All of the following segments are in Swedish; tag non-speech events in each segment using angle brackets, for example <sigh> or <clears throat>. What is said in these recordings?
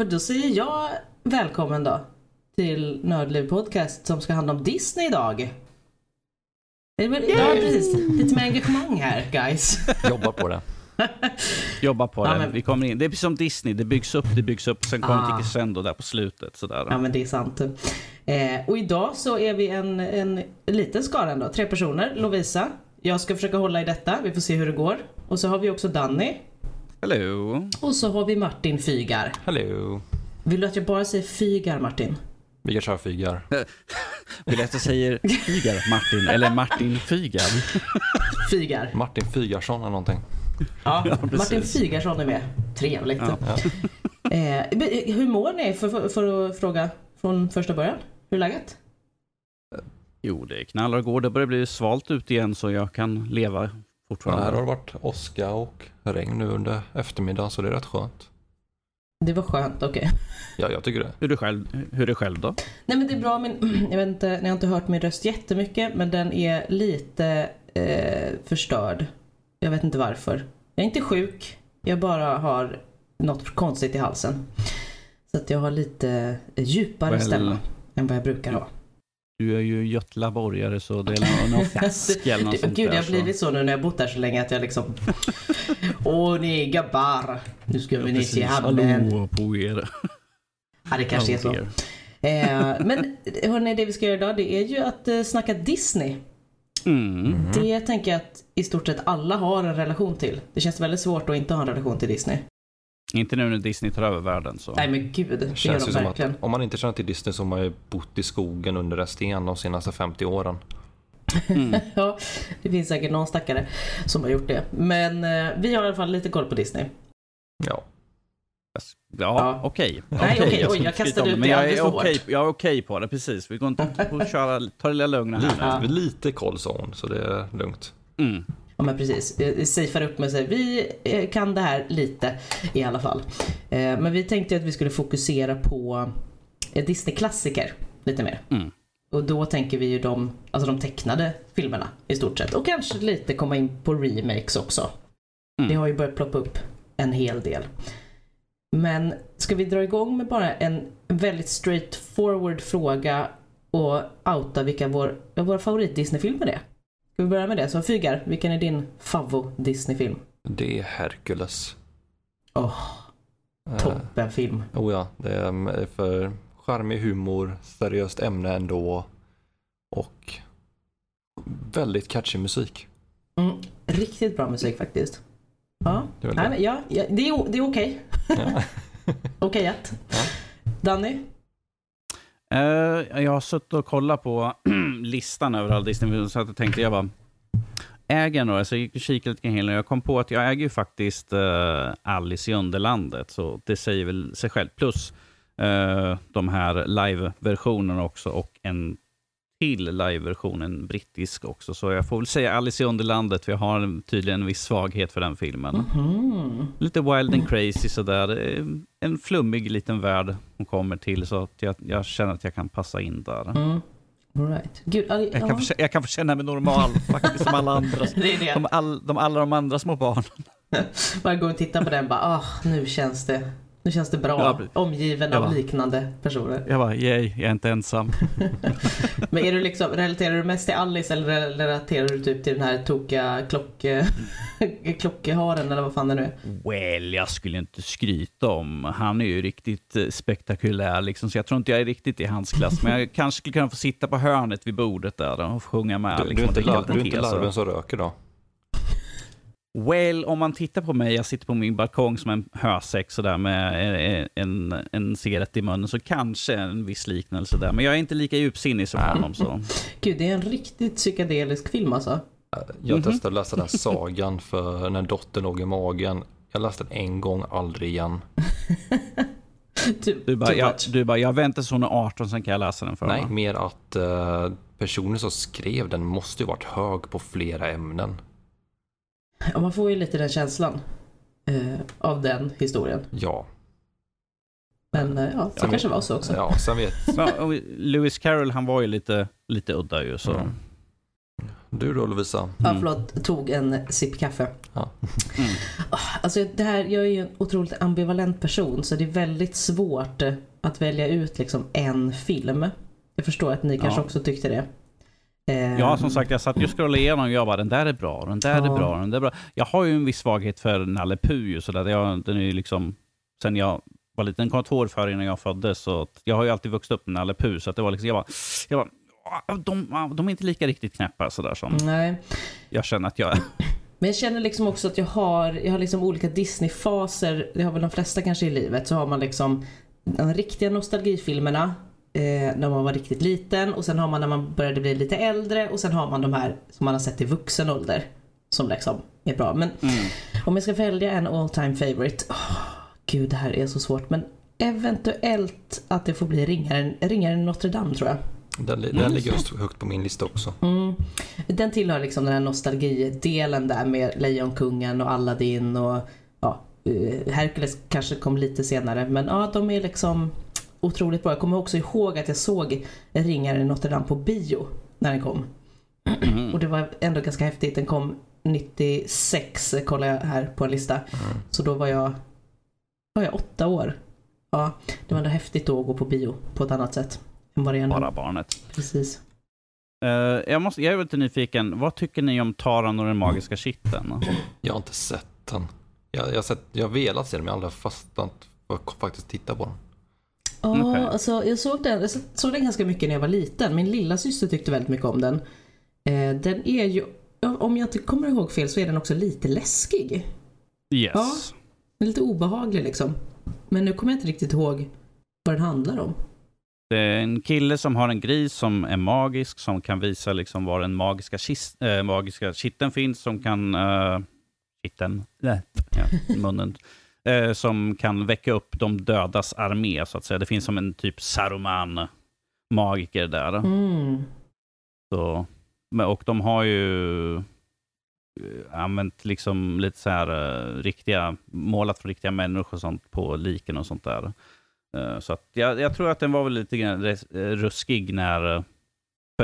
men då säger jag välkommen då till Nördliv Podcast som ska handla om Disney idag. Ja, precis. Lite mer engagemang här guys. Jobbar på det. <laughs> Jobba på Ja, det. men- Vi kommer in. Det är som Disney. Det byggs upp, det byggs upp. Sen kommer Ah. till crescendo där på slutet. Sådär. Ja men det är sant. Eh, och idag så är vi en, en liten skara ändå. Tre personer. Lovisa. Jag ska försöka hålla i detta. Vi får se hur det går. Och så har vi också Danny. Hello. Och så har vi Martin Fygar. Hello. Vill du att jag bara säger Fygar Martin? Vi kan köra fygar. <laughs> Vill du att jag säger Fygar Martin? Eller Martin Fygar? Fygar. Martin Fygarsson eller någonting. Ja. Martin Fygarsson är med. Trevligt. Ja. Eh, men hur mår ni för, för, för att fråga från första början? Hur är läget? Jo, det knallar och går. Det börjar bli svalt ut igen så jag kan leva fortfarande. här har det varit åska och regn nu under eftermiddagen så det är rätt skönt. Det var skönt, okej. Ja, jag tycker det. Hur är det själv, hur är det själv då? Nej men det är bra men <clears throat> jag vet inte, ni har inte hört min röst jättemycket men den är lite eh, förstörd. Jag vet inte varför. Jag är inte sjuk, jag bara har något konstigt i halsen. Så att jag har lite djupare Well. stämma än vad jag brukar ha. Du är ju götlaborgare så det är någon fläsk eller något <laughs> sånt Gud, jag har blivit så nu när jag bott där så länge att jag liksom... <laughs> Åh ni gabbar, nu ska vi ner till hamnen. Hallå på er. Ja, det kanske är så. Eh, men hörni, det vi ska göra idag det är ju att eh, snacka Disney. Mm. Det tänker jag att i stort sett alla har en relation till. Det känns väldigt svårt att inte ha en relation till Disney. Inte nu när Disney tar över världen så. Nej men gud, det Det gör känns de ju som verkligen. att om man inte känner till Disney så har man ju bott i skogen under en sten de senaste 50 åren. Mm. <laughs> Ja, det finns säkert någon stackare som har gjort det. Men eh, vi har i alla fall lite koll på Disney. Ja, Ja, Ja. okej. Nej, okej, ska oj, jag kastade ut Men det jag är hårt. jag är okej på det, precis. Vi går inte och <laughs> köra, ta det lilla lugna här lite, nu. lite koll sa hon så det är lugnt. Mm. Ja men precis, safear upp med sig. Vi eh, kan det här lite i alla fall. Eh, Men vi tänkte att vi skulle fokusera på eh, Disney-klassiker lite mer. Mm. Och då tänker vi ju de, alltså de tecknade filmerna i stort sett. Och kanske lite komma in på remakes också. Mm. Det har ju börjat ploppa upp en hel del. Men ska vi dra igång med bara en väldigt straightforward fråga och outa vilka vår, våra favorit Disney-filmer är? Ska vi börja med det? Så Fygar, vilken är din favvo Disney-film? Det är Hercules. Åh, Eh, toppenfilm. oh ja, det är för charmig humor, seriöst ämne ändå och väldigt catchy musik. Mm, riktigt bra musik faktiskt. Ja, Det är Nej, ja, ja det är, det är okej. Ja. <laughs> Okej att. Ja. Danny? Uh, jag har suttit och kollat på <clears throat> listan över all Disney så att jag tänkte jag bara äger några, så jag gick och kikade lite kring och jag kom på att jag äger ju faktiskt uh, Alice i Underlandet, så det säger väl sig själv. Plus uh, de här live-versionerna också och en till live-version, en brittisk också. Så jag får väl säga Alice i Underlandet, för jag har tydligen en viss svaghet för den filmen. Mhm. Lite wild and crazy sådär. En flummig liten värld hon kommer till så att jag, jag känner att jag kan passa in där. Mm. All right. Gud, ja, Jag, kan ja. få, jag kan få känna mig normal faktiskt som alla andra. <laughs> Det är det. De, all, de alla de andra små barnen. <laughs> Bara gå och titta på den bara, ah, nu känns det, nu känns det bra. Ja. Omgiven av liknande personer. Jag bara, yay, jag är inte ensam. <laughs> Men är du liksom, relaterar du mest till Alice eller relaterar du typ till den här tokiga klock, <laughs> klockharen eller vad fan det nu är? Well, jag skulle inte skryta om. Han är ju riktigt eh, spektakulär liksom, så jag tror inte jag är riktigt i hans klass. Men jag <laughs> kanske skulle kunna få sitta på hörnet vid bordet där och sjunga med. Du, du, liksom, är inte och dricka lar, du är inte larven som röker då? Well, om man tittar på mig, jag sitter på min balkong som en hösäck sådär med en, en, en cigarett i munnen, så kanske en viss liknelse där. Men jag är inte lika djupsinnig som honom. Så. <laughs> Gud, det är en riktigt psykedelisk film alltså. Jag Mhm. testade att läsa den sagan för när dottern låg i magen. Jag läste den en gång, aldrig igen. <laughs> Du, bara, jag, du bara, jag väntar tills hon är 18, sen kan jag läsa den för Nej, henne. mer att eh, personen som skrev den måste ju varit hög på flera ämnen. Ja, man får ju lite den känslan eh, av den historien. Ja, Men eh, ja, så Ja, men- kanske var så också. ja sen vet <laughs> Ja, Lewis Carroll, han var ju lite, lite udda ju. Så. Mm. Du då Lovisa? Ja, Mm. förlåt, tog en sipp kaffe. Ja. Mm. Alltså det här, jag är ju en otroligt ambivalent person så det är väldigt svårt eh, att välja ut liksom en film. Jag förstår att ni kanske Ja. också tyckte det. Ja, som sagt, jag satt ju och scrollade igenom och jag bara, den där är bra, den där Ja. är bra, den där är bra. Jag har ju en viss svaghet för Nalle Puh, så där. Jag, den är ju liksom, sen jag var liten, den kom två år före innan jag föddes, så jag har ju alltid vuxit upp med Nalle Puh, så att det var liksom, jag bara, jag bara "Ah, de, de är inte lika riktigt knäppa sådär som Nej, jag känner att jag är. <laughs> men jag känner liksom också att jag har, jag har liksom olika Disney-faser, det har väl de flesta kanske i livet, så har man liksom de riktiga nostalgifilmerna eh, när man var riktigt liten och sen har man när man började bli lite äldre och sen har man de här som man har sett i vuxen ålder som liksom är bra. Men Mm. Om jag ska välja en all time favorite. åh, gud, det här är så svårt. Men eventuellt att det får bli Ringaren, Ringaren Notre Dame tror jag. Den, li- Mm. den ligger högt på min lista också. Mm. Den tillhör liksom den här nostalgidelen där med Lejonkungen och Aladdin och ja, eh, Hercules kanske kom lite senare. Men ja, de är liksom otroligt bra. Jag kommer också ihåg att jag såg Ringaren i Notre Dame på bio när den kom. Mm. Och det var ändå ganska häftigt. Den kom 96 kollar jag här på en lista. Så då var jag, var jag åtta år. Ja, det var ändå häftigt då att gå på bio på ett annat sätt. Än vad det är nu. Bara barnet. Precis. Eh, jag, måste, jag är lite nyfiken, vad tycker ni om Taran och den magiska kitteln? Jag har inte sett den. Jag, jag, har, sett, jag har velat se den men jag har aldrig fastnat för att faktiskt titta på den. Ja, Okej. alltså jag såg den, jag såg den ganska mycket när jag var liten. Min lilla syster tyckte väldigt mycket om den. Eh, den är ju, om jag inte kommer ihåg fel så är den också lite läskig. Yes. Ja. Lite obehaglig liksom. Men nu kommer jag inte riktigt ihåg vad den handlar om. Det är en kille som har en gris som är magisk, som kan visa liksom var den magiska, kist, äh, magiska kitteln finns, som kan... Uh, kitteln? Nej, ja, munnen. Eh, som kan väcka upp de dödas armé, så att säga. Det finns som en typ Saruman-magiker där. Mm. Så, och de har ju eh, använt liksom lite så här eh, riktiga, målat för riktiga människor och sånt på liken och sånt där. Eh, så att jag, jag tror att den var väl lite ruskig när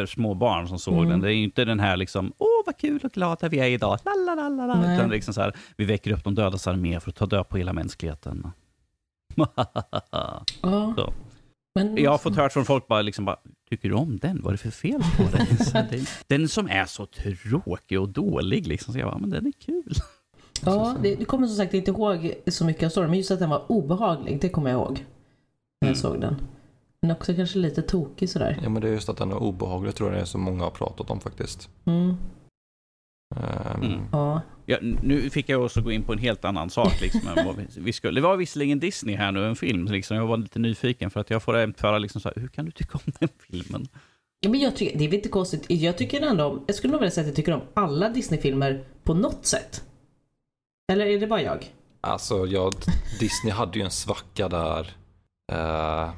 för små barn som såg Mm. den. Det är ju inte den här liksom, åh vad kul och glada vi är idag, la la la la la. Nej. Utan liksom så här, vi väcker upp de dödas armé för att ta död på hela mänskligheten. <laughs> Ja. Så. Men, Jag har fått hört från folk bara, liksom bara, tycker du om den? Vad är det för fel på den? <laughs> Den, som är så tråkig och dålig, liksom. så jag bara, men den är kul. Ja, det, det kommer som sagt inte ihåg så mycket av storyn, men just att den var obehaglig, det kommer jag ihåg. När jag Mm. såg den. Men också kanske lite tokig sådär. Ja men det är just att den är obehaglig tror jag det är så många har pratat om faktiskt. Mm. Ehm, Mm. Ja. Ja, nu fick jag också gå in på en helt annan sak. Liksom, än vad vi, <laughs> vi skulle. Det var visserligen Disney här nu, en film. Liksom. Jag var lite nyfiken för att jag får jämföra, liksom, så här, hur kan du tycka om den filmen? ja men jag tycker, det är väl inte konstigt. Jag tycker ändå om, jag skulle nog vilja säga att jag tycker om alla Disney-filmer på något sätt. Eller är det bara jag? Alltså jag, Disney hade ju en svacka där eh,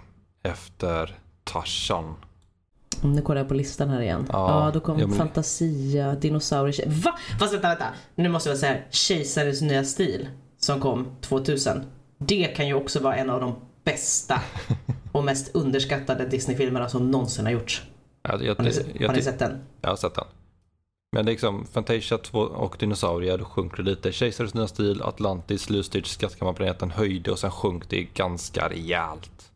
efter Tarzan. Mm, Nu kollar jag på listan här igen. Ja, Ja, då kom ja, men- Fantasia, Dinosaurier. Va? Fast vänta, vänta. Nu måste jag säga Kejsarens nya stil som kom 2000. Det kan ju också vara en av de bästa <laughs> och mest underskattade Disney-filmerna som någonsin har gjorts. Jag, jag, Har ni, jag, har ni sett den? jag har sett den. Men liksom Fantasia 2 och Dinosaurier sjunker lite. Kejsarens nya stil, Atlantis, Lustig, Skattkammarplaneten höjde och sen sjönk det ganska rejält.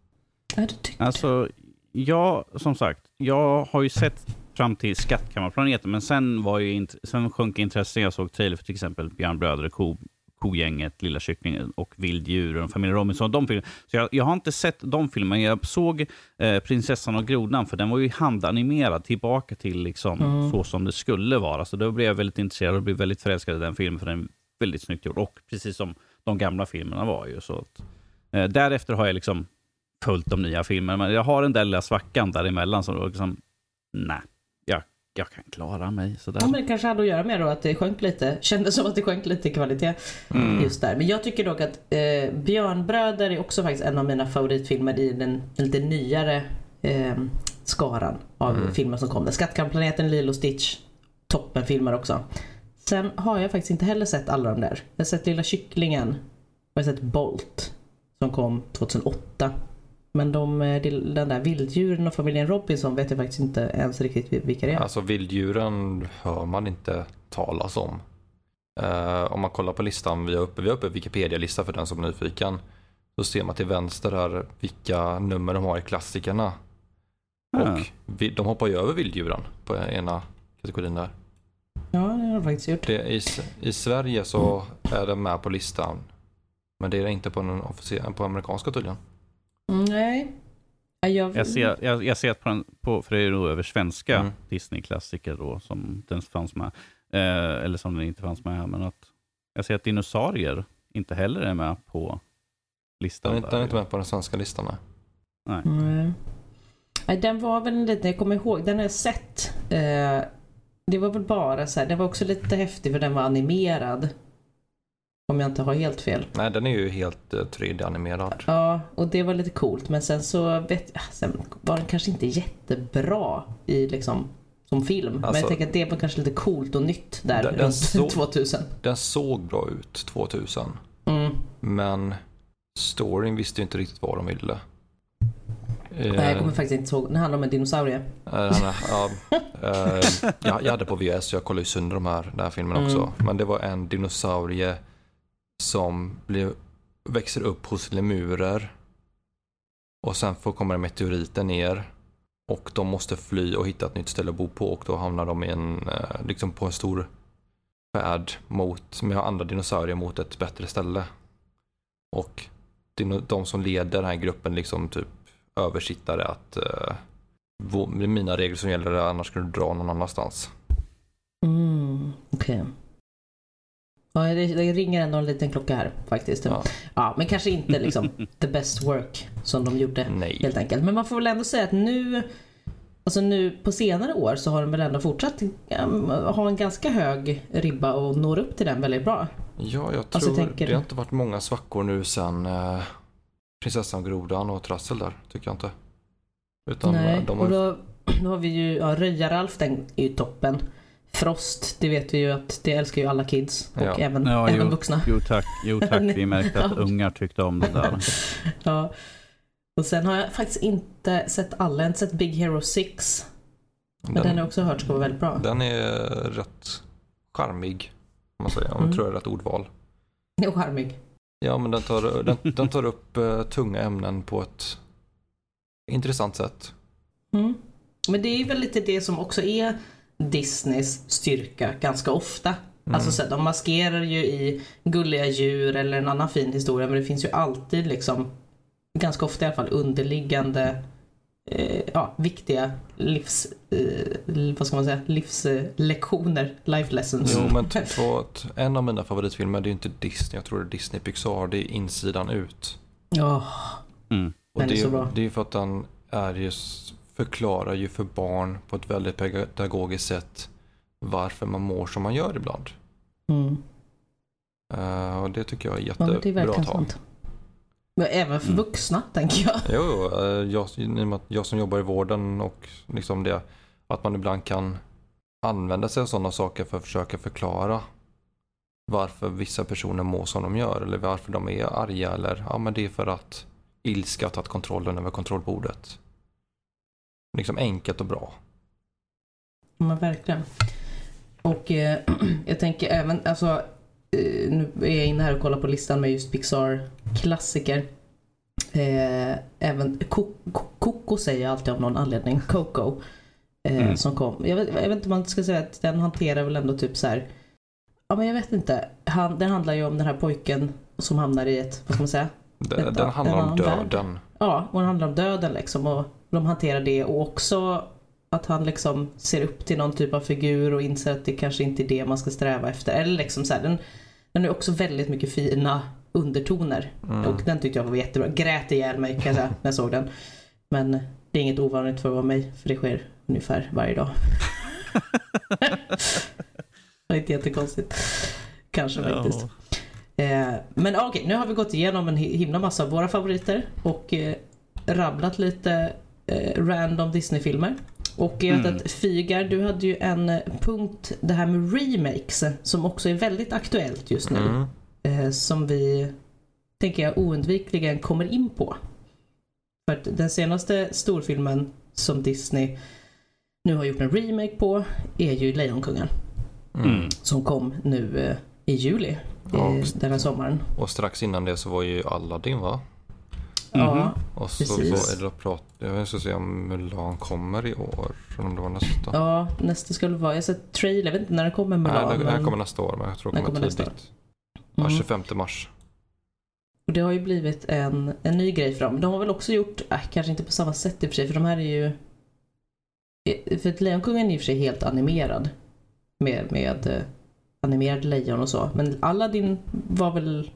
Ja, du tyckte Alltså, jag, som sagt, jag har ju sett fram till Skattkammarplaneten, men sen, var ju int- sen sjönk intresset. Jag såg trailer för till exempel Björnbröder, ko, Kogänget, Lilla Kycklingen och Vilddjuren, Familjen Robinson. De filmerna. Så jag, jag har inte sett de filmerna. Jag såg eh, Prinsessan och grodan, för den var ju handanimerad tillbaka till liksom Mm. så som det skulle vara. Så då blev jag väldigt intresserad och blev väldigt förälskad i den filmen, för den är väldigt snyggt gjord. Och precis som de gamla filmerna var ju. Så att, eh, därefter har jag liksom följt de nya filmerna. Men jag har den där lilla svackan däremellan som liksom, nej, jag, jag kan klara mig sådär. Ja, men det kanske hade att göra med då att det sjönk lite. <laughs> Kändes som att det sjönk lite i kvalitet Mm. just där. Men jag tycker dock att eh, Björnbröder är också faktiskt en av mina favoritfilmer i den lite nyare eh, skaran av Mm. filmer som kom. Skattkammarplaneten, Lilo Stitch, toppenfilmer också. Sen har jag faktiskt inte heller sett alla de där. Jag har sett Lilla Kycklingen och jag har sett Bolt som kom 2008. Men de, eh, den där vilddjuren och familjen Robinson vet jag faktiskt inte ens riktigt vilka det är. Alltså vilddjuren hör man inte talas om. Uh, om man kollar på listan vi har uppe, vi har uppe Wikipedia-lista för den som är nyfiken. Så ser man till vänster här vilka nummer de har i klassikerna. Ah. Och vi, de hoppar ju över vilddjuren på ena kategorin där. Ja, det har de faktiskt gjort. Det, i, I Sverige så är den med på listan. Men det är inte på den officiella, på amerikanska tydligen. Mm, Nej. Ja, Jag, Jag ser, jag, jag ser att på, den, på, för det är då över svenska Mm. Disney-klassiker då, som den fanns med. Eh, eller som den inte fanns med här, men att jag ser att dinosaurier inte heller är med på listan. Den är, inte- där. den är inte med på den svenska listan. Nej. Nej. Nej. Nej, den var väl en liten, jag kommer ihåg, den har jag sett. Eh, det var väl bara så här, den var också lite häftig för den var animerad. Om jag inte har helt fel. Nej, den är ju helt uh, 3D-animerad. Ja, och det var lite coolt. Men sen så vet jag, sen var den kanske inte jättebra i liksom som film. men Alltså- jag tänker att det var kanske lite coolt och nytt där Den- den runt så- <laughs> 2000. Den såg bra ut 2000. Mm. Men storyn visste ju inte riktigt vad de ville. Eh, Nej, jag kommer faktiskt inte ihåg. Det handlar om en dinosaurie. eh, han är- ja, eh, jag, jag hade på VS, jag kollade ju sönder de här, den här filmen Mm. också. Men det var en dinosaurie som blir, växer upp hos lemurer. Och sen får komma meteoriten ner. Och de måste fly och hitta ett nytt ställe att bo på. Och då hamnar de i en, eh, liksom på en stor färd mot, med andra dinosaurier mot ett bättre ställe. Och de som leder den här gruppen liksom typ översittare att eh, det är mina regler som gäller, annars kan du dra någon annanstans. Mm, okej. Ja, det, det ringer ändå en liten klocka här faktiskt. Ja, Ja. men kanske inte liksom <laughs> the best work som de gjorde Nej. helt enkelt. Men man får väl ändå säga att nu, alltså nu på senare år så har de väl ändå fortsatt um, ha en ganska hög ribba och når upp till den väldigt bra. Ja, jag tror Alltså, jag tänker- det har inte varit många svackor nu sen eh, Prinsessan grodan och Trassel där, tycker jag inte. Utan Nej, eh, de och har, då, <clears throat> då har vi ju, ja Röja-Ralf den är ju toppen. Frost, det vet vi ju att det älskar ju alla kids och Ja. även, Ja, även jo. vuxna. Jo tack, jo tack. Vi märkte att <laughs> ungar tyckte om det där. <laughs> Ja. Och sen har jag faktiskt inte sett alla, jag har inte sett Big Hero 6. Men den, har jag också hört ska vara väldigt bra. den är rätt charmig, om man säger. Om Mm. jag tror jag är rätt ordval. Och charmig. Ja, men den tar, den, den tar upp eh, tunga ämnen på ett intressant sätt. Mm. Men det är väl lite det som också är Disneys styrka ganska ofta. Mm. Alltså så de maskerar ju i gulliga djur eller en annan fin historia men det finns ju alltid liksom ganska ofta i alla fall underliggande eh, ja, viktiga livs, eh, vad ska man säga, livslektioner, life lessons. Jo, men två, en av mina favoritfilmer, det är ju inte Disney, jag tror det är Disney Pixar, det är Insidan ut. Ja, Mm. Och Den är det, så bra. det är ju för att den är just, förklarar ju för barn på ett väldigt pedagogiskt sätt varför man mår som man gör ibland. mm. Eh, och det tycker jag är ja är jättebra verkligen att ha. sant. Men även för Mm. vuxna tänker jag. Jo, jo eh, jag, att jag som jobbar i vården och liksom det, att man ibland kan använda sig av sådana saker för att försöka förklara varför vissa personer mår som de gör eller varför de är arga eller ja men det är för att ilska har tagit kontrollen över kontrollbordet. Liksom enkelt och bra. Ja, Men verkligen. Och eh, <clears throat> jag tänker även, alltså eh, nu är jag inne här och kollar på listan med just Pixar-klassiker. Eh, även Coco säger jag alltid av någon anledning, Coco. Eh, Mm. Som kom. Jag vet, jag vet inte om man ska säga att den hanterar väl ändå typ så här. Ja men jag vet inte. Han, den handlar ju om den här pojken som hamnar i ett, vad ska man säga? Den, Vänta, den handlar om annan värld. döden. Ja, och den handlar om döden liksom och de hanterar det och också att han liksom ser upp till någon typ av figur och inser att det kanske inte är det man ska sträva efter. Eller liksom så här, den, den är också väldigt mycket fina undertoner. Mm. Och den tyckte jag var jättebra. Grät ihjäl mig kan jag säga när jag såg den. Men det är inget ovanligt för att vara mig, för det sker ungefär varje dag. <laughs> det är inte jättekonstigt. Kanske faktiskt. Eh, men okej, nu har vi gått igenom en hi- himla massa av våra favoriter och eh, rabblat lite random Disney-filmer. Och jag vet Mm. att Fygar, du hade ju en eh, punkt, det här med remakes, eh, som också är väldigt aktuellt just nu. Mm. Eh, som vi, tänker jag, oundvikligen kommer in på. För att den senaste storfilmen som Disney nu har gjort en remake på är ju Lejonkungen. Mm. Som kom nu eh, i juli Ja, eh, den här sommaren. Och strax innan det så var ju Aladdin va? Ja, Och så, så Precis. är det då prat... Jag ska se om Mulan kommer i år. Om det var nästa. ja, nästa skulle vara, jag har sett trailer, jag vet inte när den kommer Mulan. Nej, här men- kommer nästa år men jag tror det Den kommer kommer nästa tidigt. Ja, Mm. 25 mars. Och det har ju blivit en, en ny grej för dem. De har väl också gjort, äh, kanske inte på samma sätt i och för sig, för de här är ju... eh, För att Lejonkungen är i och för sig helt animerad. Med, med eh, animerade lejon och så. Men Aladdin var väl...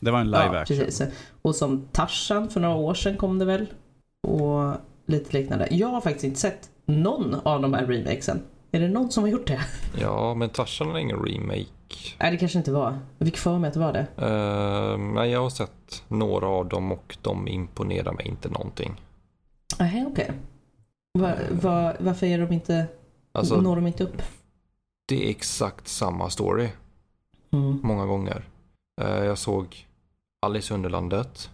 Det var en live ja, action. Precis. Och som Tarzan för några år sedan kom det väl. Och lite liknande. Jag har faktiskt inte sett någon av de här remakesen. Är det någon som har gjort det? <laughs> Ja, men Tarzan är ingen remake. Nej, det kanske inte var. Jag fick för mig att det var det. Uh, nej, jag har sett några av dem och de imponerar mig inte någonting. Nej, okej. Va, va, varför är de inte, Alltså, når de inte upp? det är exakt samma story Mm. många gånger. Eh, jag såg Alice i Underlandet.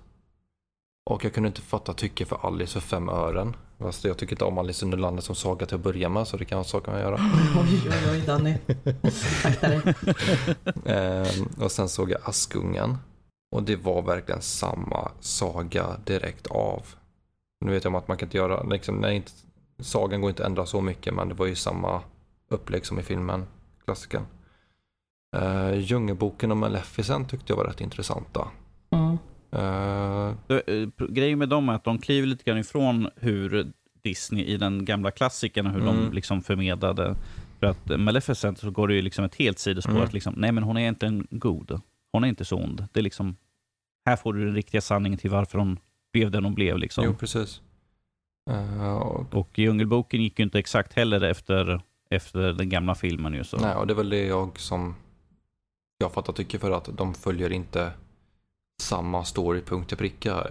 Och jag kunde inte fatta tycke för Alice för fem ören. Fast jag tycker inte om Alice i Underlandet som saga till att börja med så det kan ha saker med att göra. <laughs> Oj, oj, oj, Danny. Akta dig. <laughs> Ehm, och sen såg jag Askungen. Och det var verkligen samma saga direkt av. Nu vet jag om att man kan inte göra, liksom, nej, inte, sagan går inte att ändra så mycket men det var ju samma upplägg som i filmen, klassiken. Uh, Djungelboken och Maleficent tyckte jag var rätt intressanta. Mm. Pro- Grejen med dem är att de kliver lite grann ifrån hur Disney i den gamla klassikern, hur Mm. de liksom förmedlade. För att Maleficent så går det ju liksom ett helt sidospår. Mm. Att liksom, nej men hon är egentligen god. Hon är inte så ond. Det är liksom, här får du den riktiga sanningen till varför hon blev den hon blev. Liksom. Jo, precis. Och, Och Djungelboken gick ju inte exakt heller efter, efter den gamla filmen. Ju, så. nej, och det är väl det jag som jag fattar tycker för att de följer inte samma story punkt till pricka.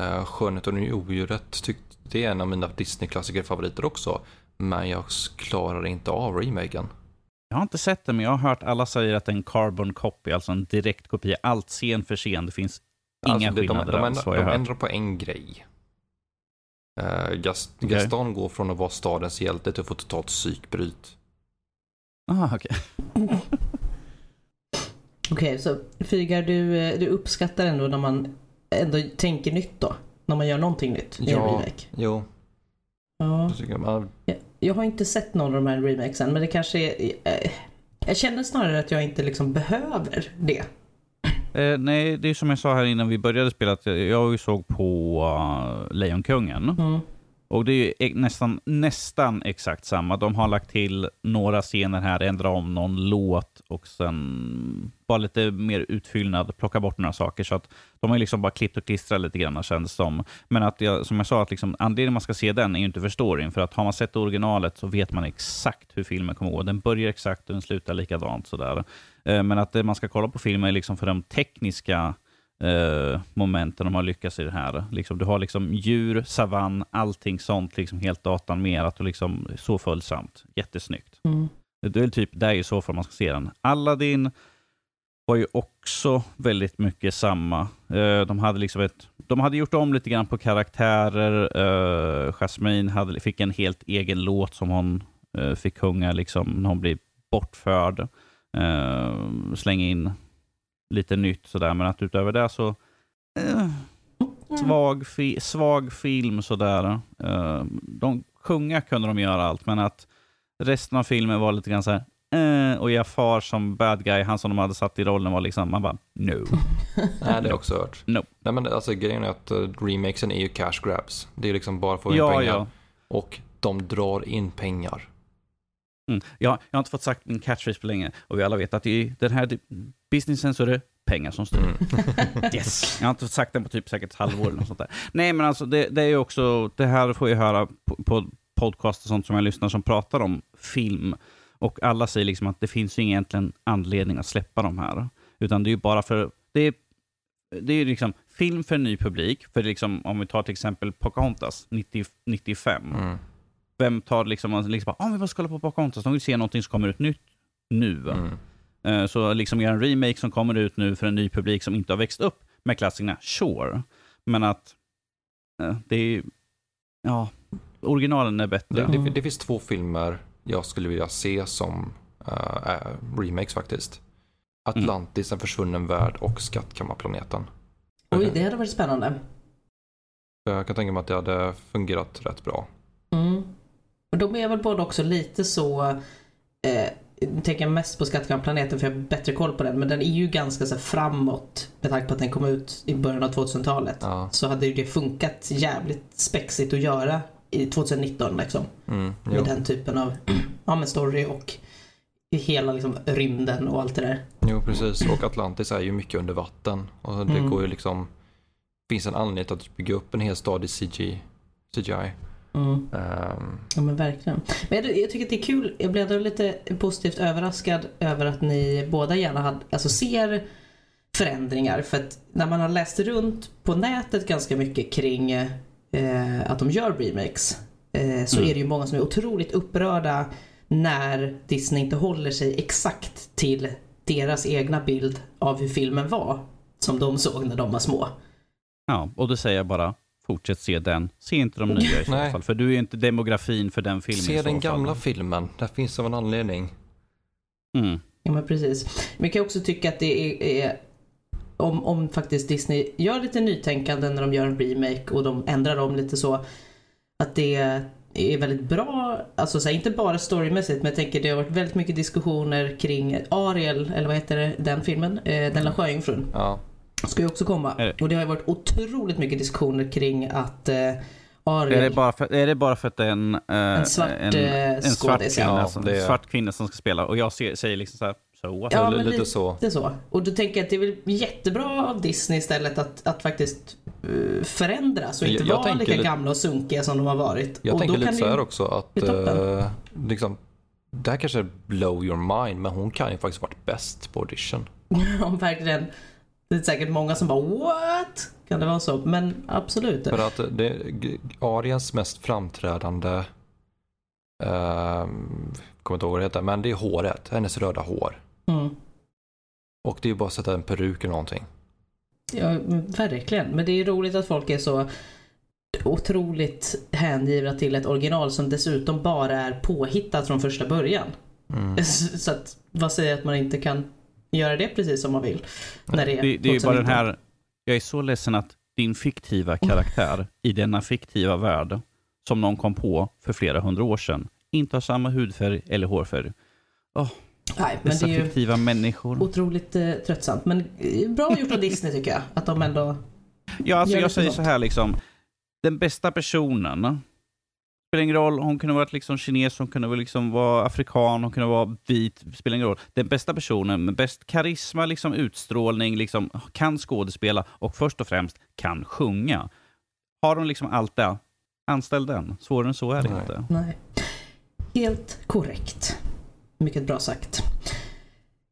Uh, Skönheten och odjuret tyckte det är en av mina Disney-klassiker favoriter också. Men jag klarar inte av remaken. Jag har inte sett den, men jag har hört alla säga att det är en carbon copy, alltså en direkt kopia. Allt scen för scen. Det finns inga Alltså, skillnader de, de, alls, de hört. ändrar på en grej. Uh, Gast, Okej. Gaston går från att vara stadens hjälte till att få totalt psykbryt. Aha, okej. <laughs> Okej, så Fygar, du, eh, du uppskattar ändå när man ändå tänker nytt då? När man gör någonting nytt i en Ja. remake? Jo, Ja. jag Jag, jag har inte sett någon av de här remakesen, men det kanske är... Eh, jag känner snarare att jag inte liksom behöver det. Eh, nej, det är som jag sa här innan vi började spela, att jag såg på uh, Lejonkungen. Mm. Och det är ju e- nästan, nästan exakt samma. De har lagt till några scener här, ändra om någon låt och sen bara lite mer utfyllnad, plocka bort några saker. Så att de har liksom bara klippt och klistrat lite grann känns det som. Men att jag, som jag sa, att liksom, anledningen man ska se den är ju inte för storyn. För att har man sett originalet så vet man exakt hur filmen kommer gå. Den börjar exakt och den slutar likadant. Sådär. Eh, men att det man ska kolla på filmen är liksom för de tekniska eh, momenten de har lyckats i det här. Liksom, du har liksom djur, savann, allting sånt liksom helt datanimerat och liksom så följsamt. Jättesnyggt. Mm. Det är typ där i så fall man ska se den. Aladdin var ju också väldigt mycket samma. Eh, de, hade liksom ett, de hade gjort om lite grann på karaktärer. Uh, Jasmine hade, fick en helt egen låt som hon eh, fick sjunga liksom, när hon blev bortförd. Slänga in lite nytt sådär, men att utöver det så eh, svag, fi, svag film sådär. Uh, de sjunga kunde de göra allt, men att resten av filmen var lite grann så här. Eh, och Jafar som bad guy, han som de hade satt i rollen var liksom, man bara no. <laughs> nej det har jag också hört. No. Nej men alltså grejen är att uh, remakesen är ju cash grabs. Det är liksom bara för att få in Ja, pengar. ja. Och de drar in pengar. Mm. Jag, jag har inte fått sagt min catchphrase på länge och vi alla vet att i den här businessen så är det pengar som styr. Mm. <laughs> Yes. Jag har inte sagt den på typ säkert ett halvår eller något sånt där. Nej, men alltså det, det är ju också, det här får jag höra på, på podcast och sånt som jag lyssnar som pratar om film. Och alla säger liksom att det finns ju egentligen anledning att släppa de här. Utan det är ju bara för, det är, det är liksom film för en ny publik. För liksom, om vi tar till exempel Pocahontas 90, 95. Mm. Vem tar liksom, man liksom bara, ah, vi måste kolla på Pocahontas, de vill se någonting som kommer ut nytt nu. Mm. Eh, Så liksom göra en remake som kommer ut nu för en ny publik som inte har växt upp med klassikerna, sure. Men att eh, det är ja, originalen är bättre. Det, det, Mm. det finns två filmer jag skulle vilja se som är remakes faktiskt. Atlantis, en försvunnen värld och Skattkammarplaneten. Oj, det hade varit spännande. Jag kan tänka mig att det hade fungerat rätt bra. Mm. Och de är väl båda också lite så, eh, jag tänker mest på Skattkammarplaneten för jag har bättre koll på den, men den är ju ganska så framåt med tanke på att den kom ut i början av 2000-talet. Ja. Så hade ju det funkat jävligt spexigt att göra i 2019 liksom. Mm, jo. Med den typen av <clears throat> ja, men story och hela liksom, rymden och allt det där. jo, precis. Och Atlantis är ju mycket under vatten. Och det Mm. går ju liksom, finns en anledning att bygga upp en hel stad i CG, CGI. Mm. Ehm, Ja men verkligen. Men jag, jag tycker att det är kul, jag blev lite positivt överraskad över att ni båda gärna hade, alltså ser förändringar. För att när man har läst runt på nätet ganska mycket kring eh, att de gör remakes eh, så Mm. är det ju många som är otroligt upprörda när Disney inte håller sig exakt till deras egna bild av hur filmen var. Som de såg när de var små. Ja, och då säger jag bara, fortsätt se den. Se inte de nya i så <laughs> Nej. fall, för du är inte demografin för den filmen se den gamla filmen, där finns av en anledning. Mm. Ja men precis. Men jag kan också tycka att det är, är om, om faktiskt Disney gör lite nytänkande när de gör en remake och de ändrar om lite så. Att det är väldigt bra, alltså så här, inte bara storymässigt men jag tänker det har varit väldigt mycket diskussioner kring Ariel, eller vad heter det, den filmen? Eh, den lilla sjöjungfrun. Ja, Ska ju också komma. Och det har ju varit otroligt mycket diskussioner kring att eh, Ariel... Är, det bara för, är det bara för att det är en, eh, En svart, en, eh, en svart, skådis, ja. kvinna, Ja, som, det är- svart kvinna som ska spela? Och jag ser, säger liksom så här, what? Ja, lite lite- så. Så. Och då tänker jag att det är väl jättebra av Disney istället att, att faktiskt uh, förändras och Jag- inte jag vara tänker lika lite- gamla och sunkiga som de har varit. Jag och tänker då lite kan så här också att eh, liksom, det här kanske är blow your mind, men hon kan ju faktiskt varit bäst på audition. <laughs> Ja, verkligen. Det är säkert många som bara what? Kan det vara så? Men absolut. För att det, Ariens mest framträdande, eh, kommer inte ihåg vad det heter, men det är håret, hennes röda hår. Mm. Och det är ju bara att sätta en peruk eller någonting. Ja, verkligen. Men det är roligt att folk är så otroligt hängivna till ett original som dessutom bara är påhittat från första början. Mm. <laughs> Så att, vad säger att man inte kan göra det precis som man vill? När det är, Det, det är ju bara den 2019. här, jag är så ledsen att din fiktiva karaktär i denna fiktiva värld, som någon kom på för flera hundra år sedan, inte har samma hudfärg eller hårfärg. Nej, men det Dessa är ju fiktiva människor. otroligt eh, tröttsamt. Men eh, bra gjort av Disney tycker jag. Att de ändå... Ja, alltså jag säger sånt. så här liksom. Den bästa personen, spelar ingen roll, hon kunde vara liksom kines, hon kunde vara liksom vara afrikan, hon kunde vara vit, spelar ingen roll. Den bästa personen med bäst karisma, liksom utstrålning, liksom, kan skådespela och först och främst kan sjunga. Har hon liksom allt det, anställ den. Svårare än så är det Nej. inte. Nej. Helt korrekt. Mycket bra sagt.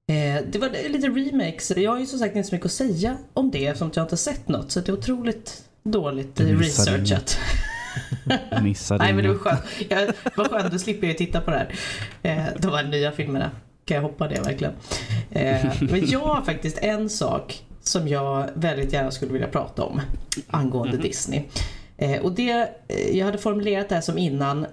Eh, det var lite remakes. Jag har ju som sagt inte så mycket att säga om det eftersom jag inte har sett något. Så det är otroligt dåligt researchat. <laughs> Jag missade Nej men det var skönt. Jag, vad skönt, då slipper jag titta på det här. Eh, de här nya filmerna. Kan jag hoppa det verkligen. Eh, men jag har faktiskt en sak som jag väldigt gärna skulle vilja prata om angående Mhm. Disney. Eh, och det, jag hade formulerat det här som innan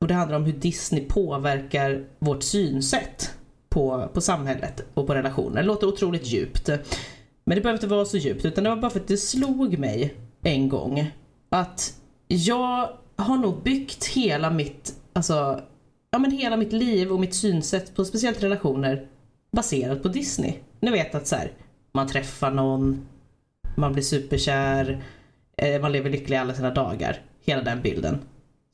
och det handlar om hur Disney påverkar vårt synsätt på, på samhället och på relationer. Det låter otroligt djupt. Men det behöver inte vara så djupt utan det var bara för att det slog mig en gång att jag har nog byggt hela mitt, alltså, ja men hela mitt liv och mitt synsätt på speciellt relationer baserat på Disney. Ni vet att så här, man träffar någon, man blir superkär, eh, man lever lycklig alla sina dagar. Hela den bilden.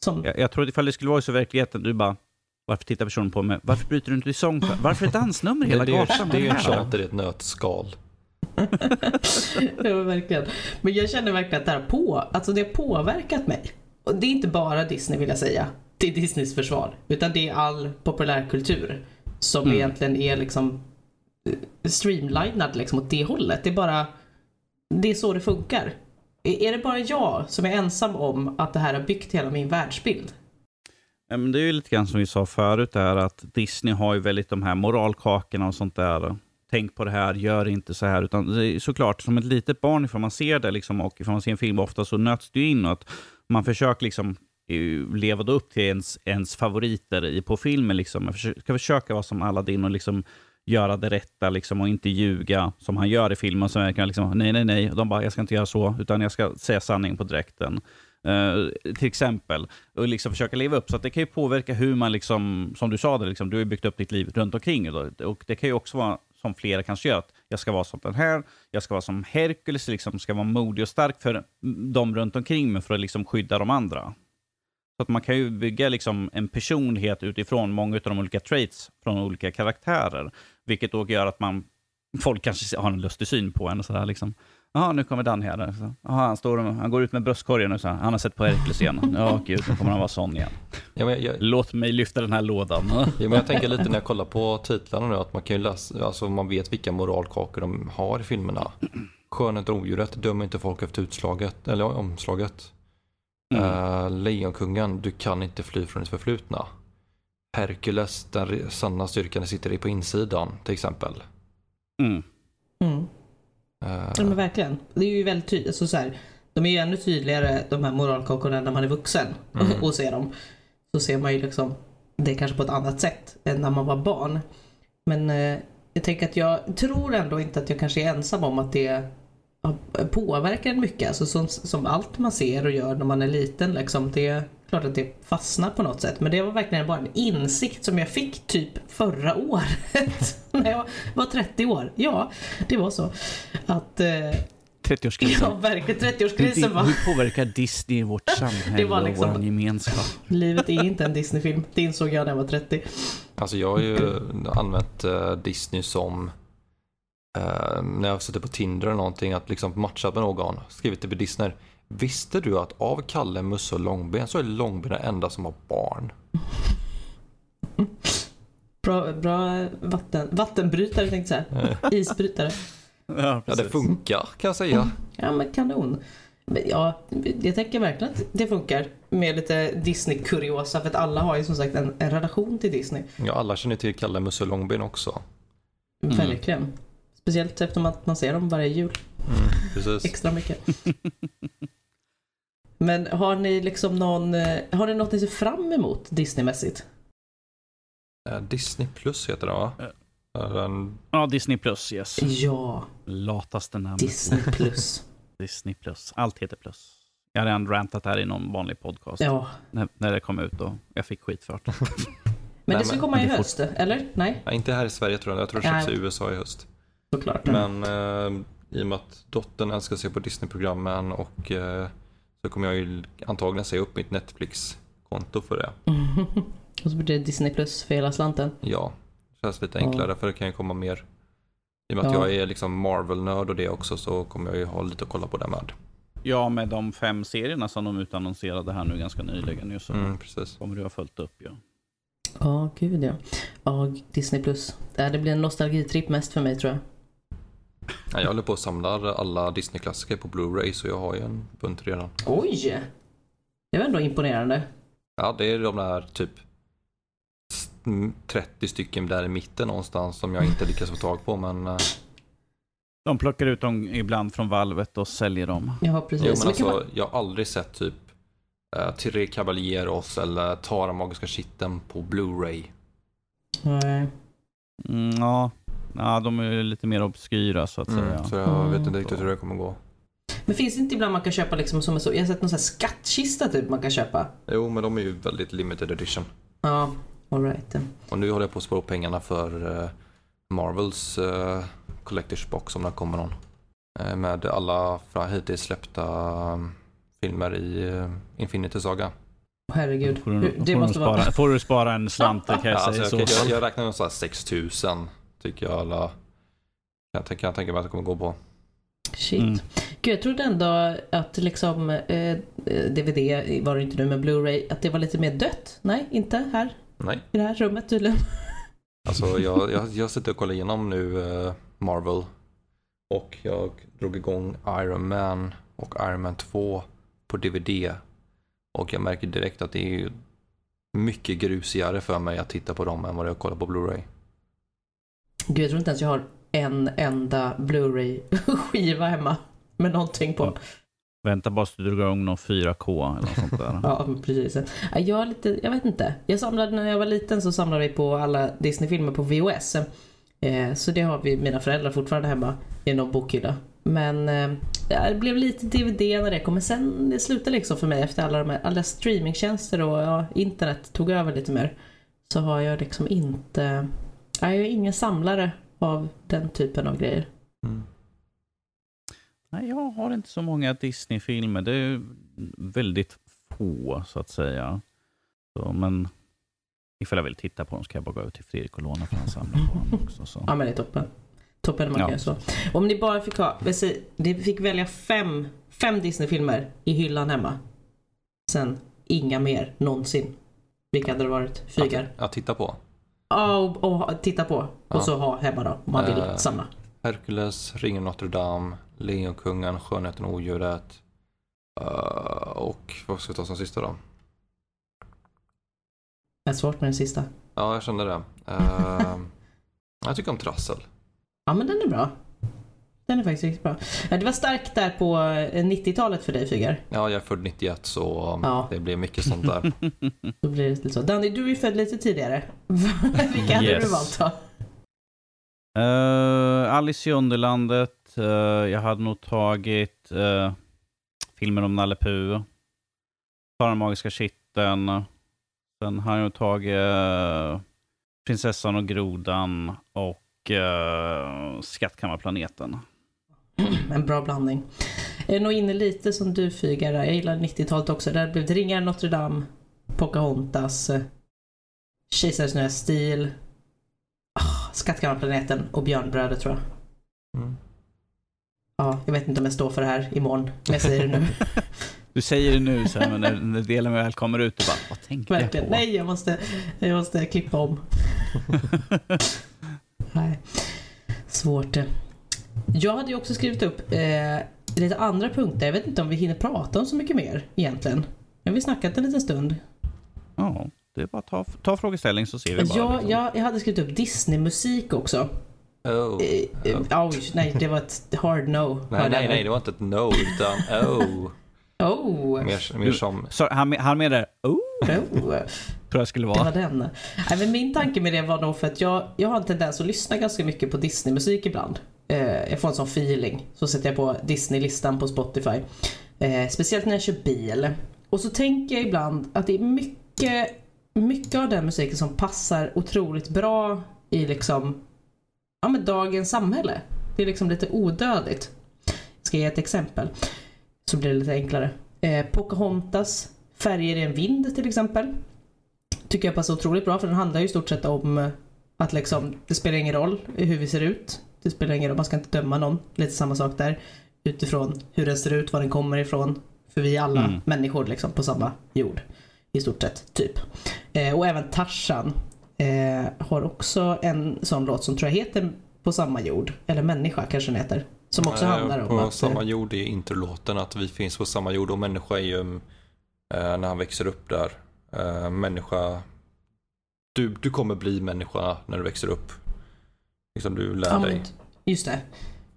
Som, Jag, jag trodde ifall det skulle vara så i verkligen, du bara, varför tittar personen på mig? Varför bryter du inte i sång? för? Varför ett dansnummer hela gatan? är, det är ju här? tjat i ett nötskal. <laughs> det var verkligen. Men jag känner verkligen att det här på, alltså det har påverkat mig. Och det är inte bara Disney vill jag säga. Det är Disneys försvar. Utan det är all populärkultur. Som Mm. egentligen är liksom eh, streamlinad liksom åt det hållet. Det är bara, det är så det funkar. Är det bara jag som är ensam om att det här har byggt hela min världsbild? Det är ju lite grann som vi sa förut där att Disney har ju väldigt de här moralkakorna och sånt där tänk på det här, gör inte så här. Utan det är såklart, som ett litet barn, ifall man ser det liksom, och ifall man ser en film, ofta så nöts det in. Och att man försöker liksom eh, leva upp till ens, ens favoriter i, på filmen. Liksom. Man ska försöka vara som Aladdin och liksom göra det rätta liksom, och inte ljuga som han gör i filmen. Så verkar liksom, nej, nej, nej. de bara, jag ska inte göra så, utan jag ska säga sanningen på dräkten. Uh, till exempel. Och liksom försöka leva upp. Så att det kan ju påverka hur man, liksom, som du sa, det, liksom, du har byggt upp ditt liv runt omkring. Och det kan ju också vara som flera kanske gör, att jag ska vara som den här, jag ska vara som Herkules, liksom, ska vara modig och stark för de runt omkring mig för att liksom skydda de andra. Så att man kan ju bygga liksom en personlighet utifrån många av de olika traits från olika karaktärer. Vilket då gör att man, folk kanske har en lustig syn på en och sådär. Liksom. Jaha, nu kommer Dan här. Jaha, han, står, han går ut med bröstkorgen och så. Han har sett på Herkules igen. <laughs> Ja, gud, nu kommer han vara sån igen. Ja, men jag, Låt mig lyfta den här lådan. ja, men jag tänker lite när jag kollar på titlarna nu att man kan ju läsa, alltså man vet vilka moralkakor de har i filmerna. Skönheten och odjuret dömer inte folk efter utslaget, eller omslaget. Mm. Uh, Lejonkungen, du kan inte fly från ditt förflutna. Herkules, den sanna styrkan sitter på insidan till exempel. Mm. Mm. Uh, Ja men verkligen. Det är ju väldigt tydligt. Alltså, så här, de är ju ännu tydligare de här moralkockorna när man är vuxen Mm. <laughs> och ser dem. Så ser man ju liksom det kanske på ett annat sätt än när man var barn. Men eh, jag tänker att jag tror ändå inte att jag kanske är ensam om att det påverkar en mycket. Alltså som, som allt man ser och gör när man är liten liksom. Det är klart att det fastnar på något sätt. Men det var verkligen bara en insikt som jag fick typ förra året. <laughs> när jag var 30 år. Ja, det var så. Att eh, 30-årskrisen. <laughs> Ja, verkligen. 30-årskrisen hur, hur påverkar Disney vårt samhälle <laughs> Det var liksom- och vår gemenskap? Livet är inte en Disney-film. Det insåg jag när jag var 30. Alltså jag har ju använt eh, Disney som eh, när jag sitter på Tinder eller någonting att liksom matcha med någon. Skrivit till Disney. Visste du att av Kalle, Musse och Långben så är Långben den enda som har barn? Bra, bra vatten, vattenbrytare tänkte jag säga. Isbrytare. Ja, Ja det funkar kan jag säga. Ja men kanon. Ja, jag tänker verkligen att det funkar med lite Disney-kuriosa för att alla har ju som sagt en, en relation till Disney. Ja, alla känner till Kalle, Musse och Långben också. Mm. Verkligen. Speciellt eftersom att man ser dem varje jul Mm, extra mycket. <laughs> Men har ni liksom någon, eh, har ni något ni ser fram emot Disneymässigt? Eh, Disney plus heter den va? Eh, Den, Ja, Disney Plus, yes. Ja, Lataste namnet. Disney plus. <laughs> Disney Plus. Allt heter Plus. Jag har redan rantat här i någon vanlig podcast. Ja. När, när det kom ut och jag fick skit för det. Men det ska komma i det höst, eller? Nej, nej, inte här i Sverige tror jag. Jag tror det släpps i. USA i höst. Såklart. Men eh, i och med att dottern älskar att se på Disney-programmen och eh, så kommer jag ju antagligen säga upp mitt Netflix-konto för det. <laughs> Och så blir det Disney plus för hela slanten. Ja, det känns lite Ja. enklare för det kan ju komma mer. I och med att Ja. jag är liksom Marvel-nörd och det också så kommer jag ju ha lite att kolla på det med. Ja, med de fem serierna som de utannonserade här nu ganska nyligen. Ju, så Mm, precis. kommer du ha följt upp. Ja. Ja, gud ja. Ja, Disney plus. Här, det blir en nostalgitripp mest för mig tror jag. Ja, jag håller på att samla alla Disney-klassiker på Blu-ray så jag har ju en bunt redan. Oj! Det var ändå imponerande. Ja, det är de där typ s- mm, 30 stycken där i mitten någonstans som jag inte lyckas få tag på men eh, De plockar ut dem ibland från valvet och säljer dem. Ja, precis. Jo, men alltså, jag har aldrig sett typ uh, Tre Caballeros eller Tara Magiska Kitten på Blu-ray. man... Nej. Mm, ja. Ja, de är ju lite mer obskyra så att Mm, säga. så jag vet inte Mm. riktigt hur det kommer gå. Men finns det inte ibland man kan köpa liksom som en så, jag har sett någon sån här skattkista typ man kan köpa? Jo, men de är ju väldigt limited edition. Ja, alright. Och nu håller jag på att spara upp pengarna för eh, Marvels uh, Collectors Box om det kommer någon. Eh, med alla hittills släppta um, filmer i uh, Infinity Saga. Herregud. Får du, Hur- får, Det du måste spara, vara... får du spara en <laughs> slant kan jag Ja, säga alltså, jag, så jag, jag räknar med så här 6000 tycker jag alla jag tänker, jag tänker mig att det kommer gå på. Shit. Mm. Gud, jag trodde ändå att liksom eh, DVD var det inte nu men Blu-ray, att det var lite mer dött. Nej, inte här Nej, i det här rummet tydligen. <laughs> alltså jag, jag, jag sitter och kollar igenom nu eh, Marvel och jag drog igång Iron Man och Iron Man 2 på DVD och jag märker direkt att det är mycket grusigare för mig att titta på dem än vad jag kollar på Blu-ray. Gud, jag tror inte ens jag har en enda Blu-ray-skiva <laughs> hemma med någonting på. Vänta bara så du drar igång någon 4K eller något sånt där. <laughs> Ja, precis. Ja, Jag, lite, jag vet inte. Jag samlade, när jag var liten så samlade vi på alla Disney-filmer på VHS. Eh, så det har vi, mina föräldrar fortfarande hemma i någon bokhylla. Men eh, ja, det blev lite DVD när det kom. Men sen det slutade liksom för mig efter alla, de här, alla streamingtjänster och ja, internet tog över lite mer. Så har jag liksom inte... Jag är ingen samlare av den typen av grejer. Mm. Nej, jag har inte så många Disney-filmer. Det är väldigt få, så att säga. Så, men ifall jag vill titta på dem ska jag bara gå över till Fredrik och låna för han samlar på dem också. Så. Ja men det är toppen. Toppen man Ja. kan så. Om ni bara fick ha, ni fick välja fem, fem Disney-filmer i hyllan hemma. Sen inga mer någonsin. Vilka hade det varit? Fygar? Att, att titta på. Ja, och, och titta på. Ja. Och så ha hemma då, om man vill Eh. samla. Hercules, Ringen Notre Dame, Lejonkungen, Skönheten och odjuret. Uh, och vad ska jag ta som sista då? Det är svårt med den sista. Ja, jag kände det. Eh, <laughs> jag tycker om Trassel. Ja men den är bra. Den är faktiskt riktigt bra. Det var starkt där på eh, 90-talet för dig Fygar. Ja, jag är född 91 så Ja. det blir mycket sånt där. <laughs> Då blir det lite så. Danny, du är ju född lite tidigare. <laughs> Vilka hade Yes. du valt då? Eh, Alice i Underlandet. eh, jag hade nog tagit uh, filmen om Nalle Puh. Den magiska kitteln. Sen har jag tagit eh, Prinsessan och grodan och uh, Skattkammarplaneten. <clears throat> En bra blandning. Jag är nog inne lite som du Fygar. Jag gillar 90-talet också. Där blev det Ringar Notre Dame, Pocahontas, eh, Kejsarens nya stil, ah, Skattkammarplaneten och Björnbrödet tror jag. Mm. Ja, jag vet inte om jag står för det här imorgon, men jag säger det nu. <laughs> Du säger det nu, så här, men när, när delen väl kommer ut, du bara, vad tänkte jag på? Nej, jag måste, jag måste klippa om. <laughs> Nej. Svårt. Jag hade ju också skrivit upp eh, lite andra punkter. Jag vet inte om vi hinner prata om så mycket mer egentligen. Nu har vi snackat en liten stund. Ja, det är bara att ta, ta frågeställning så ser vi bara. Jag, liksom. jag, jag hade skrivit upp Disney-musik också. Oh. Eh, eh, oj, nej, det var ett hard no. Nej, nej, nej, det var inte ett no utan oh. Oh, Mer, mer som, Så han, han menar, oh, oh. <laughs> tror jag skulle Det var vara. den. Nej, men min tanke med det var nog för att jag, jag har en tendens att lyssna ganska mycket på Disney-musik ibland. Eh, jag får en sån feeling. Så sätter jag på Disney-listan på Spotify. Eh, speciellt när jag kör bil. Och så tänker jag ibland att det är mycket, mycket av den musiken som passar otroligt bra i liksom, ja, men dagens samhälle. Det är liksom lite odödligt. Jag ska ge ett exempel. Så blir det lite enklare. Eh, Pocahontas, Färger i en vind till exempel tycker jag passar otroligt bra för den handlar ju i stort sett om att liksom, det spelar ingen roll hur vi ser ut. Det spelar ingen roll, man ska inte döma någon. Lite samma sak där. Utifrån hur den ser ut, var den kommer ifrån. För vi är alla Mm. människor liksom på samma jord. I stort sett, typ. Eh, och även Tarzan eh, har också en sån låt som tror jag heter På samma jord. Eller Människa kanske den heter. Som också Eh, handlar om På att... samma eh, jord är introlåten att vi finns på samma jord och människa är ju eh, när han växer upp där. Eh, människa, du, du kommer bli människa när du växer upp. Liksom du lär Ja, dig. men, just det.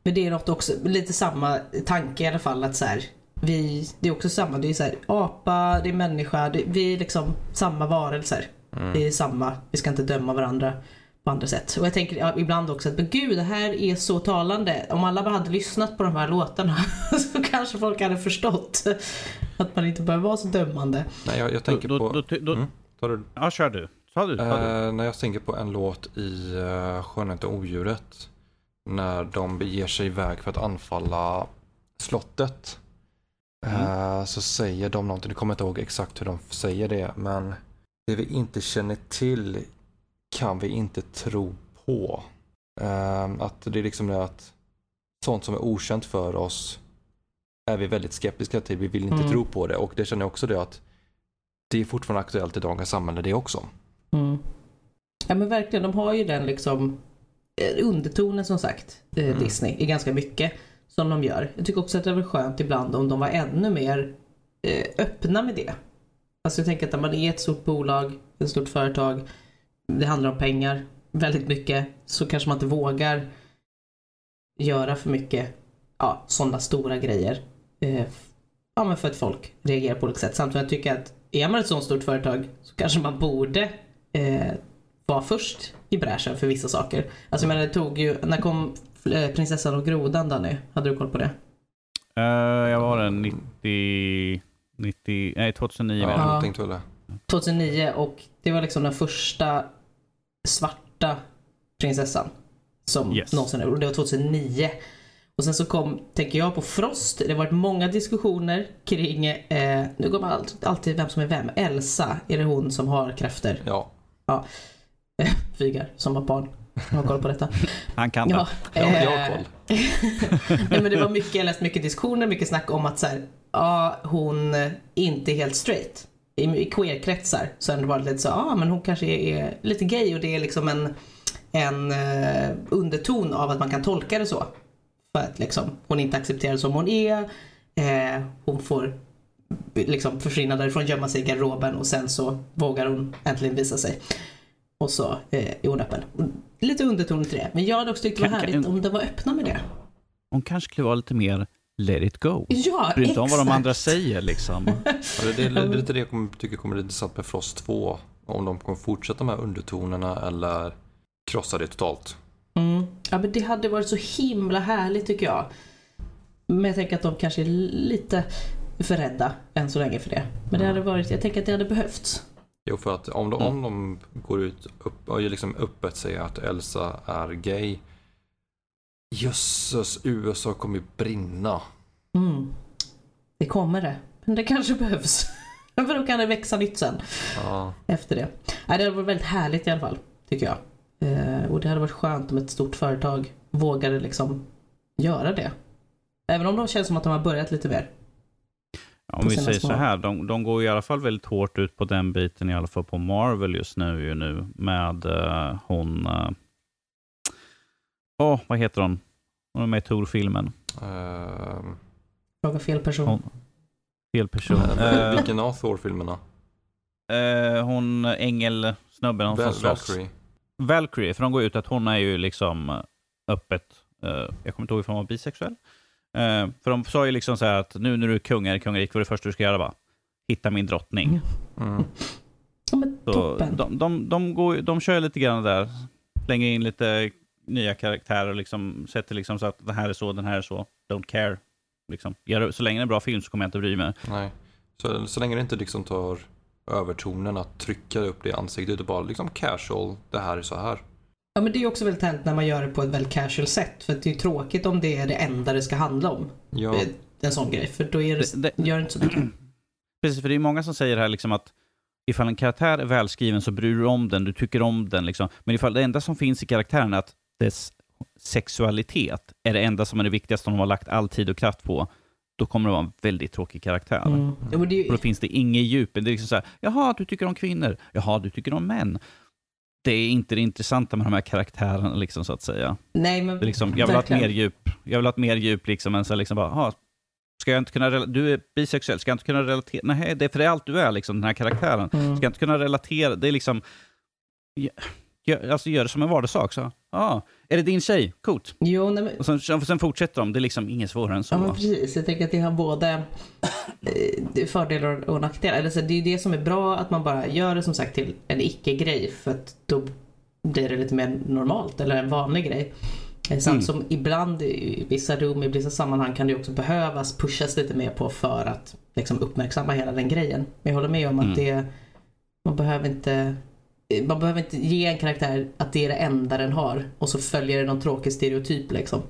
Men det är något också, lite samma tanke i alla fall att så här, vi, det är också samma, det är så här, apa, det är människa, det, vi är liksom samma varelser. Mm. Det är samma, vi ska inte döma varandra på andra sätt. Och jag tänker ja, ibland också att men gud det här är så talande. Om alla bara hade lyssnat på de här låtarna <laughs> så kanske folk hade förstått att man inte behöver vara så dömande. Nej, jag, jag tänker då, på... då, då, då, Mm. Tar du, Ja, kör du. Ta du. Ta du. Eh, när jag tänker på en låt i uh, Skönheten och odjuret. När de beger sig iväg för att anfalla slottet. eh, så säger de någonting, jag kommer inte ihåg exakt hur de säger det. Men det vi inte känner till kan vi inte tro på. Att det är liksom det att sånt som är okänt för oss är vi väldigt skeptiska till. Vi vill inte Mm. tro på det. Och det känner jag också det att det är fortfarande aktuellt i dagens samhälle det också. Mm. Ja men verkligen, de har ju den liksom eh, undertonen som sagt, eh, Mm. Disney, i ganska mycket som de gör. Jag tycker också att det var skönt ibland om de var ännu mer eh, öppna med det. Alltså jag tänker att när man är ett stort bolag, ett stort företag, det handlar om pengar väldigt mycket, så kanske man inte vågar göra för mycket ja, sådana stora grejer. Eh, ja, men för att folk reagerar på olika sätt. Samtidigt tycker jag att är man ett sådant stort företag så kanske man borde eh, vara först i bräschen för vissa saker. Alltså menar, det tog ju, när kom eh, Prinsessan och grodan Danny? Hade du koll på det? Uh, jag var den 90, 90, nej 2009 Ja, vet jag. Ja. jag tänkte väl det. 2009 och det var liksom den första svarta prinsessan som Yes. någonsin är. Och det var 2009. Och sen så kom, tänker jag på Frost. Det har varit många diskussioner kring, eh, nu går man alltid, alltid vem som är vem. Elsa, är det hon som har krafter? Ja, <laughs> Fygar, som var barn. Jag har koll på detta. <laughs> Han kan Ja, ja jag har eh, koll. <laughs> Nej, men det var mycket, jag läste mycket diskussioner, mycket snack om att så här, ja, hon är inte är helt straight. I, i queerkretsar så har det varit lite så, ja men hon kanske är, är lite gay och det är liksom en, en eh, underton av att man kan tolka det så. För att liksom, hon inte accepterar som hon är, eh, hon får liksom försvinna därifrån, gömma sig i garderoben och sen så vågar hon äntligen visa sig. Och så eh, är hon öppen. Lite underton till det. Men jag hade också tyckt det var Kan- kan- härligt om de var öppna med det. Hon kanske skulle vara lite mer let it go. Ja, Bry inte om vad de andra säger liksom. <laughs> Ja, Det, det, det är lite det jag kommer, tycker kommer bli intressant med Frost 2. Om de kommer fortsätta med undertonerna eller krossa det totalt. Mm. Ja, men det hade varit så himla härligt tycker jag. Men jag tänker att de kanske är lite för rädda än så länge för det. Men det hade varit, jag tänker att det hade behövts. Jo, för att om de, om de går ut upp, och liksom öppet säger att Elsa är gay. Jösses, USA kommer ju brinna. Mm. Det kommer det. Men det kanske behövs. <laughs> för då kan det växa nytt sen Ja, efter det. Nej, det hade varit väldigt härligt i alla fall, tycker jag. Eh, och det hade varit skönt om ett stort företag vågade liksom göra det. Även om de känns som att de har börjat lite mer. Om vi säger så små. här, de, de går i alla fall väldigt hårt ut på den biten, i alla fall på Marvel just nu, ju nu med eh, hon... Åh, oh, vad heter hon? Hon är med i Tor-filmen. ehm, Fråga fel person. Hon- Fel person. Eh, vilken av Thor-filmerna? eh, hon ängelsnubben, hon Val-. Valkyrie. Valkyrie, för de går ut att hon är ju liksom öppet, jag kommer inte ihåg ifall hon var bisexuell. Eh, för de sa ju liksom så här att nu när du är kung här i kungariket, vad är det första du ska göra? Va? Hitta min drottning. Mm. Men Så toppen. de, de, de, går, de kör lite grann där, slänger in lite nya karaktärer och liksom sätter liksom så att det här är så, den här är så, don't care. Liksom. Så länge det är en bra film så kommer jag inte bry mig. Nej. Så, så länge det inte liksom tar övertonen att trycka upp det i ansiktet och bara liksom casual, det här är så här. Ja men det är också väldigt hänt när man gör det på ett väldigt casual sätt. För att det är ju tråkigt om det är det enda det ska handla om. Ja, En sån grej. För då är det, Det- det- gör det inte så mycket. <clears throat> Precis, för det är många som säger här liksom att ifall en karaktär är välskriven så bryr du om den, du tycker om den. Liksom. Men ifall det enda som finns i karaktären är att dess sexualitet är det enda som är det viktigaste de har lagt all tid och kraft på, då kommer det vara en väldigt tråkig karaktär. Mm. Ja, det då finns det inget djup. Det är liksom så här, jaha, du tycker om kvinnor. Jaha, du tycker om män. Det är inte det intressanta med de här karaktärerna, liksom, så att säga. nej men Det är liksom, jag vill ha ett verkligen. mer djup. Jag vill ha ett mer djup, liksom, än så liksom bara, aha, ska jag inte kunna du är bisexuell, ska jag inte kunna relatera? Nej, det är för det är allt du är, liksom, den här karaktären. Mm. Ska jag inte kunna relatera? Det är liksom, gör, alltså gör det som en vardagssak. Så, ah, är det din tjej? Coolt. Jo, nej, men, Och sen, sen fortsätter de, det är liksom inget svårare än så. ja, men precis. Jag tänker att det har både eh, fördelar och nackdelar. Eller så, det är ju det som är bra att man bara gör det som sagt till en icke-grej. För att då blir det lite mer normalt eller en vanlig grej. Eh, Samt Mm. som ibland i vissa rum, i vissa sammanhang kan det också behövas pushas lite mer på för att liksom uppmärksamma hela den grejen. Men jag håller med om att Mm. det, man behöver inte man behöver inte ge en karaktär att det är det enda den har och så följer det någon tråkig stereotyp liksom.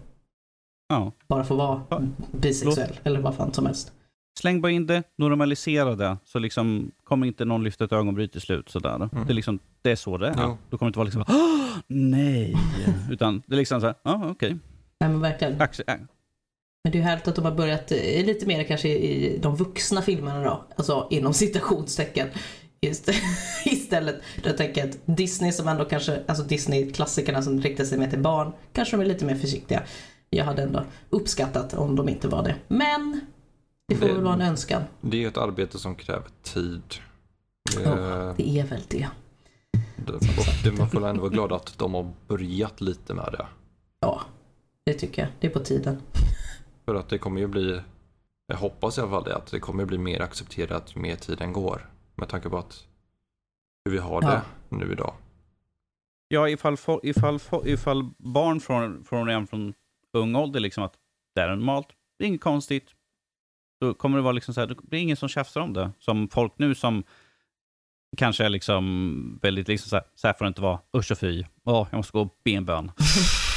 Ja. Bara för att vara Ja. bisexuell eller vad fan som helst. Släng bara in det, normalisera det, så liksom kommer inte någon lyfta ett ögonbryn till slut. Sådär. Mm. Det, är liksom, det är så det är. Ja. Då kommer det inte vara liksom Åh, nej. <laughs> Utan det är liksom så här, ja okej. Nej men verkligen. Acce- äh. Men det är härligt att de har börjat eh, lite mer kanske i de vuxna filmerna då. Alltså inom citationstecken. Just, <laughs> istället. Jag tänker att Disney som ändå kanske, alltså Disney-klassikerna som riktar sig mer till barn, kanske de är lite mer försiktiga. Jag hade ändå uppskattat om de inte var det. Men det får Det- väl vara en önskan. det är ett arbete som kräver tid. Det, Ja. Det är väl det. det, det, man får ändå vara glad att de har börjat lite med det. Ja. Det tycker jag. Det är på tiden. För att det kommer ju bli, jag hoppas i alla fall det, att det kommer bli mer accepterat ju mer tiden går. Med tanke på att hur vi har det nu idag. Ja, ifall, fo- ifall, fo- ifall barn från, från redan från ung ålder, liksom att det är normalt, det är inget konstigt. Då kommer det vara liksom så här, det är ingen som tjafsar om det. Som folk nu som kanske är liksom väldigt liksom så här, så här får det inte vara, usch och fy, åh, jag måste gå och be en bön.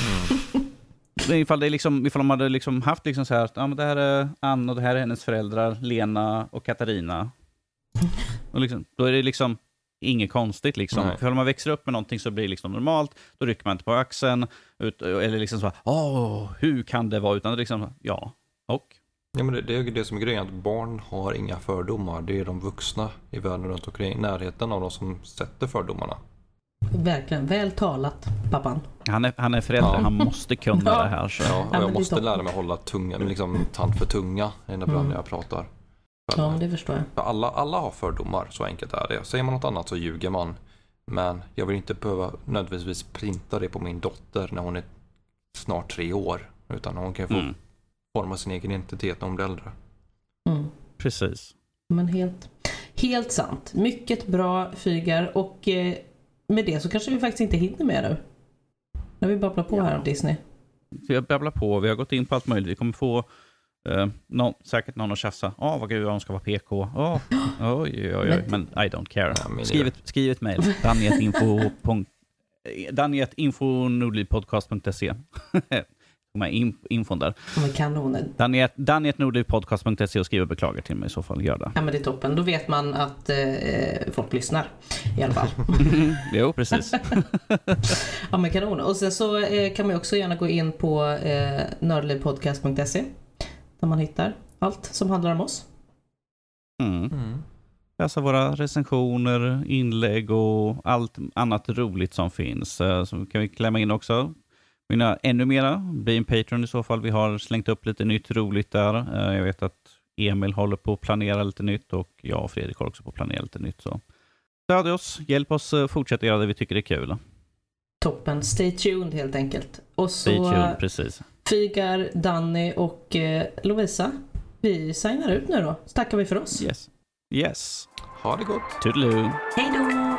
Mm. <laughs> Men Ifall, det är liksom, ifall de hade liksom haft liksom så här, ja, men det här är Ann och det här är hennes föräldrar, Lena och Katarina. Och liksom, då är det liksom inget konstigt. Liksom. Nej. För om man växer upp med någonting så blir det liksom normalt, då rycker man inte på axeln. Ut, eller liksom så, åh, hur kan det vara? Utan liksom, ja, och. Ja, men det, det är ju det som är grejen, att barn har inga fördomar. Det är de vuxna i världen runt omkring, i närheten av de som sätter fördomarna. Verkligen. Väl talat, pappan. Han är, han är förälder, Ja. han måste kunna Ja. det här. Så. Ja, och jag måste lära mig hålla tungan, liksom tand för tunga ibland Mm. när jag pratar. Ja, det förstår jag. för alla, alla har fördomar, så enkelt är det. Säger man något annat så ljuger man. Men jag vill inte behöva nödvändigtvis printa det på min dotter när hon är snart tre år. Utan hon kan få Mm, forma sin egen identitet när hon blir äldre. Mm. precis. Men helt, helt sant. Mycket bra Fygar och eh, med det så kanske vi faktiskt inte hinner med nu. När vi babblar på Ja. här om Disney. Vi har babblat på, vi har gått in på allt möjligt. Vi kommer få eh, någon, säkert någon att tjafsa. Åh, vad gud, de ska vara PK. Åh, <gasps> oj, oj, oj. Men I don't care. Ja, Skriv ett, skriv ett mejl. Danjetinfo.nordlivpodcast.se De här in, infon där. Men kanoner. Danjet.nordlivpodcast.se och skriv beklagar till mig i så fall. Gör det. Ja men det är toppen. Då vet man att eh, folk lyssnar. I alla fall. <laughs> <laughs> jo, precis. <laughs> ja men kanon. Och sen så eh, kan man också gärna gå in på eh, nördlivpodcast.se. Där man hittar allt som handlar om oss. Mm. Mm. Läsa våra recensioner, inlägg och allt annat roligt som finns. Eh, Så kan vi klämma in också. Ha ännu mera? Bli en Patreon i så fall. Vi har slängt upp lite nytt roligt där. Eh, Jag vet att Emil håller på att planera lite nytt och jag och Fredrik har också på att planera lite nytt. Så stöd oss, hjälp oss eh, fortsätta göra det vi tycker är kul. Toppen. Stay tuned helt enkelt. Och så Stay tuned, precis. Fygar, Danny och eh, Lovisa. Vi signar ut nu då. Så tackar vi för oss. Yes. Yes. Ha det gott! Toodaloo. Hej då!